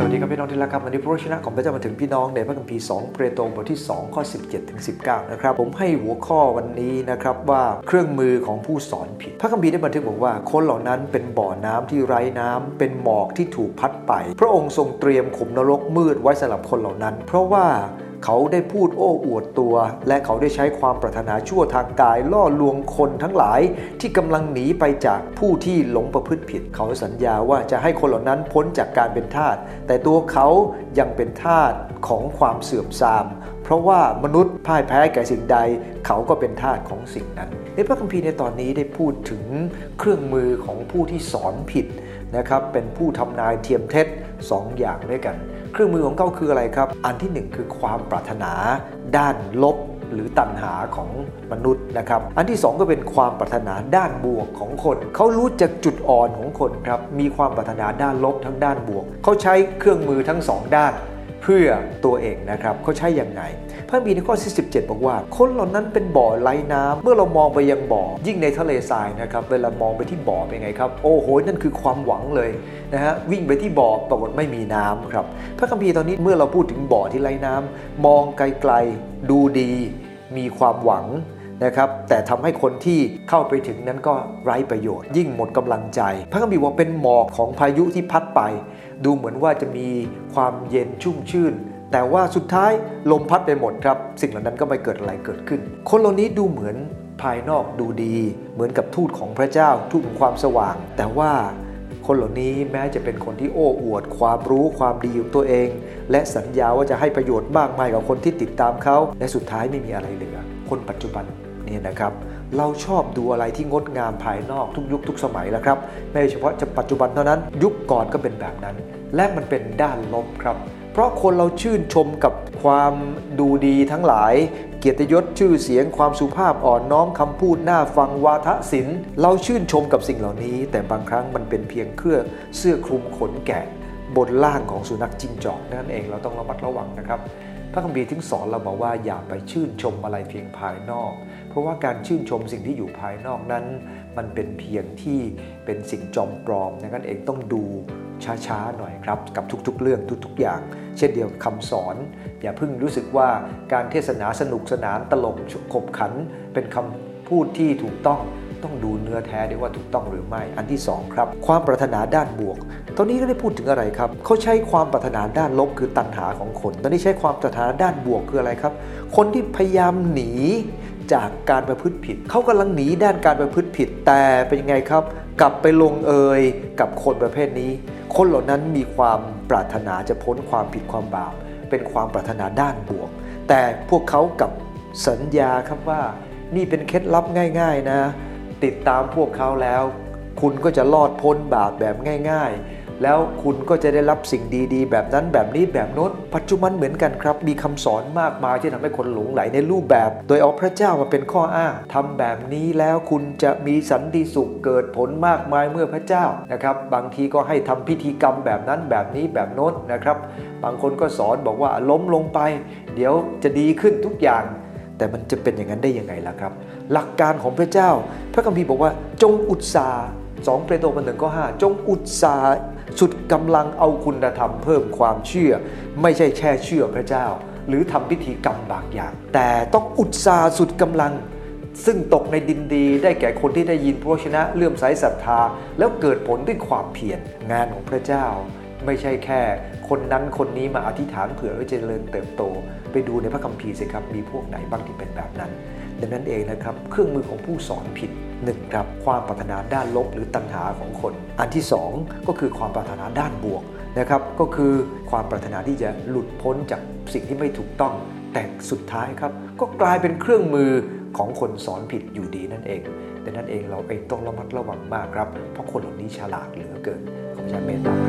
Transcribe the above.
สวัสดีครับพี่น้องที่รักครับวันนี้พระชนะของพระเจ้ามาถึงพี่น้องในพระคัมภีร์2เปโตรบทที่ 2 ข้อ 17ถึง19 นะครับ ผมให้หัวข้อวันนี้นะครับว่าเครื่องมือของผู้สอนผิด พระคัมภีร์ได้บันทึกบอกว่า คนเหล่านั้นเป็นบ่อน้ำที่ไร้น้ำเป็นหมอกที่ถูกพัดไป พระองค์ทรงเตรียมขุมนรกมืดไว้สำหรับคนเหล่านั้น เพราะว่า เขาได้พูดโอ้อวดตัว และเขาได้ใช้ความปรารถนาชั่วทางกายล่อลวงคนทั้งหลายที่กำลังหนีไปจากผู้ที่หลงประพฤติผิด เขาสัญญาว่าจะให้คนเหล่านั้นพ้นจากการเป็นทาสแต่ตัวเขายังเป็นทาสของความเสื่อมทราม เพราะว่ามนุษย์พ่ายแพ้แก่สิ่งใด เขาก็เป็นทาสของสิ่งนั้น ในพระคัมภีร์ในตอนนี้ได้พูดถึงเครื่องมือของผู้ที่สอนผิดนะครับเป็นผู้ทำนายเทียมเท็จสองอย่างด้วยกัน เครื่องมือของเขาคืออะไรครับ อันที่หนึ่งคือความปรารถนาด้านลบหรือตัณหาของมนุษย์นะครับ อันที่สองก็เป็นความปรารถนาด้านบวกของคน เขารู้จักจุดอ่อนของคนครับ มีความปรารถนาด้านลบทั้งด้านบวก เขาใช้เครื่องมือทั้งสองด้าน เพื่อตัวเองนะครับ เขาใช้อย่างไง พระบีในข้อที่17 บอกว่า คนเหล่านั้นเป็นบ่อไร้น้ำเมื่อเรามองไปยังบ่อ ยิ่งในทะเลทรายนะครับ เวลามองไปที่บ่อเป็นไงครับ โอ้โห นั่นคือความหวังเลยนะฮะ วิ่งไปที่บ่อปรากฏไม่มีน้ำครับ พระคัมภีร์ตอนนี้เมื่อเราพูดถึงบ่อที่ไร้น้ำมองไกลๆ ดูดี มีความหวังนะครับแต่ทำให้คนที่เข้าไปถึงนั้นก็ไร้ประโยชน์ ยิ่งหมดกำลังใจ พระคัมภีร์ว่าเป็นหมอกของพายุที่พัดไป ดูเหมือนว่าจะมีความเย็นชุ่มชื่น แต่ว่าสุดท้ายลมพัดไปหมดครับ สิ่งเหล่านั้นก็ไม่เกิดอะไรเกิดขึ้น คนเหล่านี้ดูเหมือนภายนอกดูดี เหมือนกับทูตของพระเจ้าทูตของความสว่าง แต่ว่าคนเหล่านี้แม้จะเป็นคนที่โอ้อวด ความรู้ความดีของตัวเอง และสัญญาว่าจะให้ประโยชน์มากมายกับคนที่ติดตามเขา และสุดท้ายไม่มีอะไรเหลือ คนปัจจุบันนี่นะครับเราชอบดูอะไรที่งดงามภายนอกทุกยุคทุกสมัยแล้วครับไม่เฉพาะจะปัจจุบันเท่านั้น ยุคก่อนก็เป็นแบบนั้น และมันเป็นด้านลบครับ ราะคนเราชื่นชมกับความดูดีทั้งหลาย เกียรติยศชื่อเสียงความสุภาพอ่อนน้อมคำพูดน่าฟังวาทศิลป์เราชื่นชมกับสิ่งเหล่านี้ แต่บางครั้งมันเป็นเพียงเครื่องเสื้อคลุมขนแกะบนล่างของสุนัขจิ้งจอกนั่นเองเราต้องระมัดระวังนะครับพระคัมภีร์ถึงสอนเราบอกว่าอย่าไปชื่นชมอะไรเพียงภายนอก เพราะว่าการชื่นชมสิ่งที่อยู่ภายนอกนั้น มันเป็นเพียงที่เป็นสิ่งจอมปลอมดังนั้นเองต้องดู ช้าๆหน่อยครับกับทุกๆ เรื่องทุกๆ อย่าง เช่นเดียวกับคำสอน อย่าเพิ่งรู้สึกว่าการเทศนาสนุกสนานตลกขบขัน เป็นคำพูดที่ถูกต้องต้องดูเนื้อแท้ด้วยว่าถูกต้องหรือไม่ อันที่ 2 ครับ ความปรารถนาด้านบวก ตอนนี้ก็ได้พูดถึงอะไรครับ เขาใช้ความปรารถนาด้านลบคือตัณหาของคน ตอนนี้ใช้ความปรารถนาด้านบวกคืออะไรครับ คนที่พยายามหนีจากการประพฤติผิด เขากำลังหนีด้านการประพฤติผิด แต่เป็นยังไงครับ กลับไปลงเอยกับคนประเภทนี้ คนเหล่านั้นมีความปรารถนาจะพ้นความผิดความบาป เป็นความปรารถนาด้านบวก แต่พวกเขากับสัญญาครับว่า นี่เป็นเคล็ดลับง่าย ๆนะ ติดตามพวกเขาแล้ว คุณก็จะรอดพ้นบาปแบบง่าย ๆ แล้วคุณก็จะได้รับสิ่งดีๆ แบบนั้นแบบนี้แบบโน้น ปัจจุบันเหมือนกันครับ มีคำสอนมากมายที่ทำให้คนหลงไหลในรูปแบบ โดยเอาพระเจ้ามาเป็นข้ออ้างทำแบบนี้แล้วคุณจะมีสันติสุขเกิดผลมากมายเมื่อพระเจ้านะครับ บางทีก็ให้ทำพิธีกรรมแบบนั้นแบบนี้แบบโน้นนะครับ บางคนก็สอนบอกว่าล้มลงไป เดี๋ยวจะดีขึ้นทุกอย่างแต่มันจะเป็นอย่างนั้นได้ยังไงล่ะครับ หลักการของพระเจ้า พระคัมภีร์บอกว่าจงอุตสาห์สองเปโตรบรรหนึ่งข้อห้าจงอุตสาห์ สุดกำลังเอาคุณธรรมเพิ่มความเชื่อ ไม่ใช่แค่เชื่อพระเจ้า หรือทำพิธีกรรมบางอย่าง แต่ต้องอุตสาห์สุดกำลัง ซึ่งตกในดินดีได้แก่คนที่ได้ยินพระวจนะเลื่อมใสศรัทธา แล้วเกิดผลด้วยความเพียรงานของพระเจ้า ไม่ใช่แค่ คนนั้นคนนี้มาอธิษฐานเผื่อว่าจะเจริญเติบโต ไปดูในพระคัมภีร์สิครับมีพวกไหนบ้างที่เป็นแบบนั้น ดังนั้นเองนะครับเครื่องมือของผู้สอนผิดหนึ่งครับความปรารถนาด้านลบหรือตัณหาของคน อันที่สองก็คือความปรารถนาด้านบวกนะครับก็คือความปรารถนาที่จะหลุดพ้นจากสิ่งที่ไม่ถูกต้อง แต่สุดท้ายครับก็กลายเป็นเครื่องมือของคนสอนผิดอยู่ดีนั่นเองดังนั้นเองเราเองต้องระมัดระวังมากครับ เพราะคนเหล่านี้ฉลาดเหลือเกินขอพระเจ้าเมตตา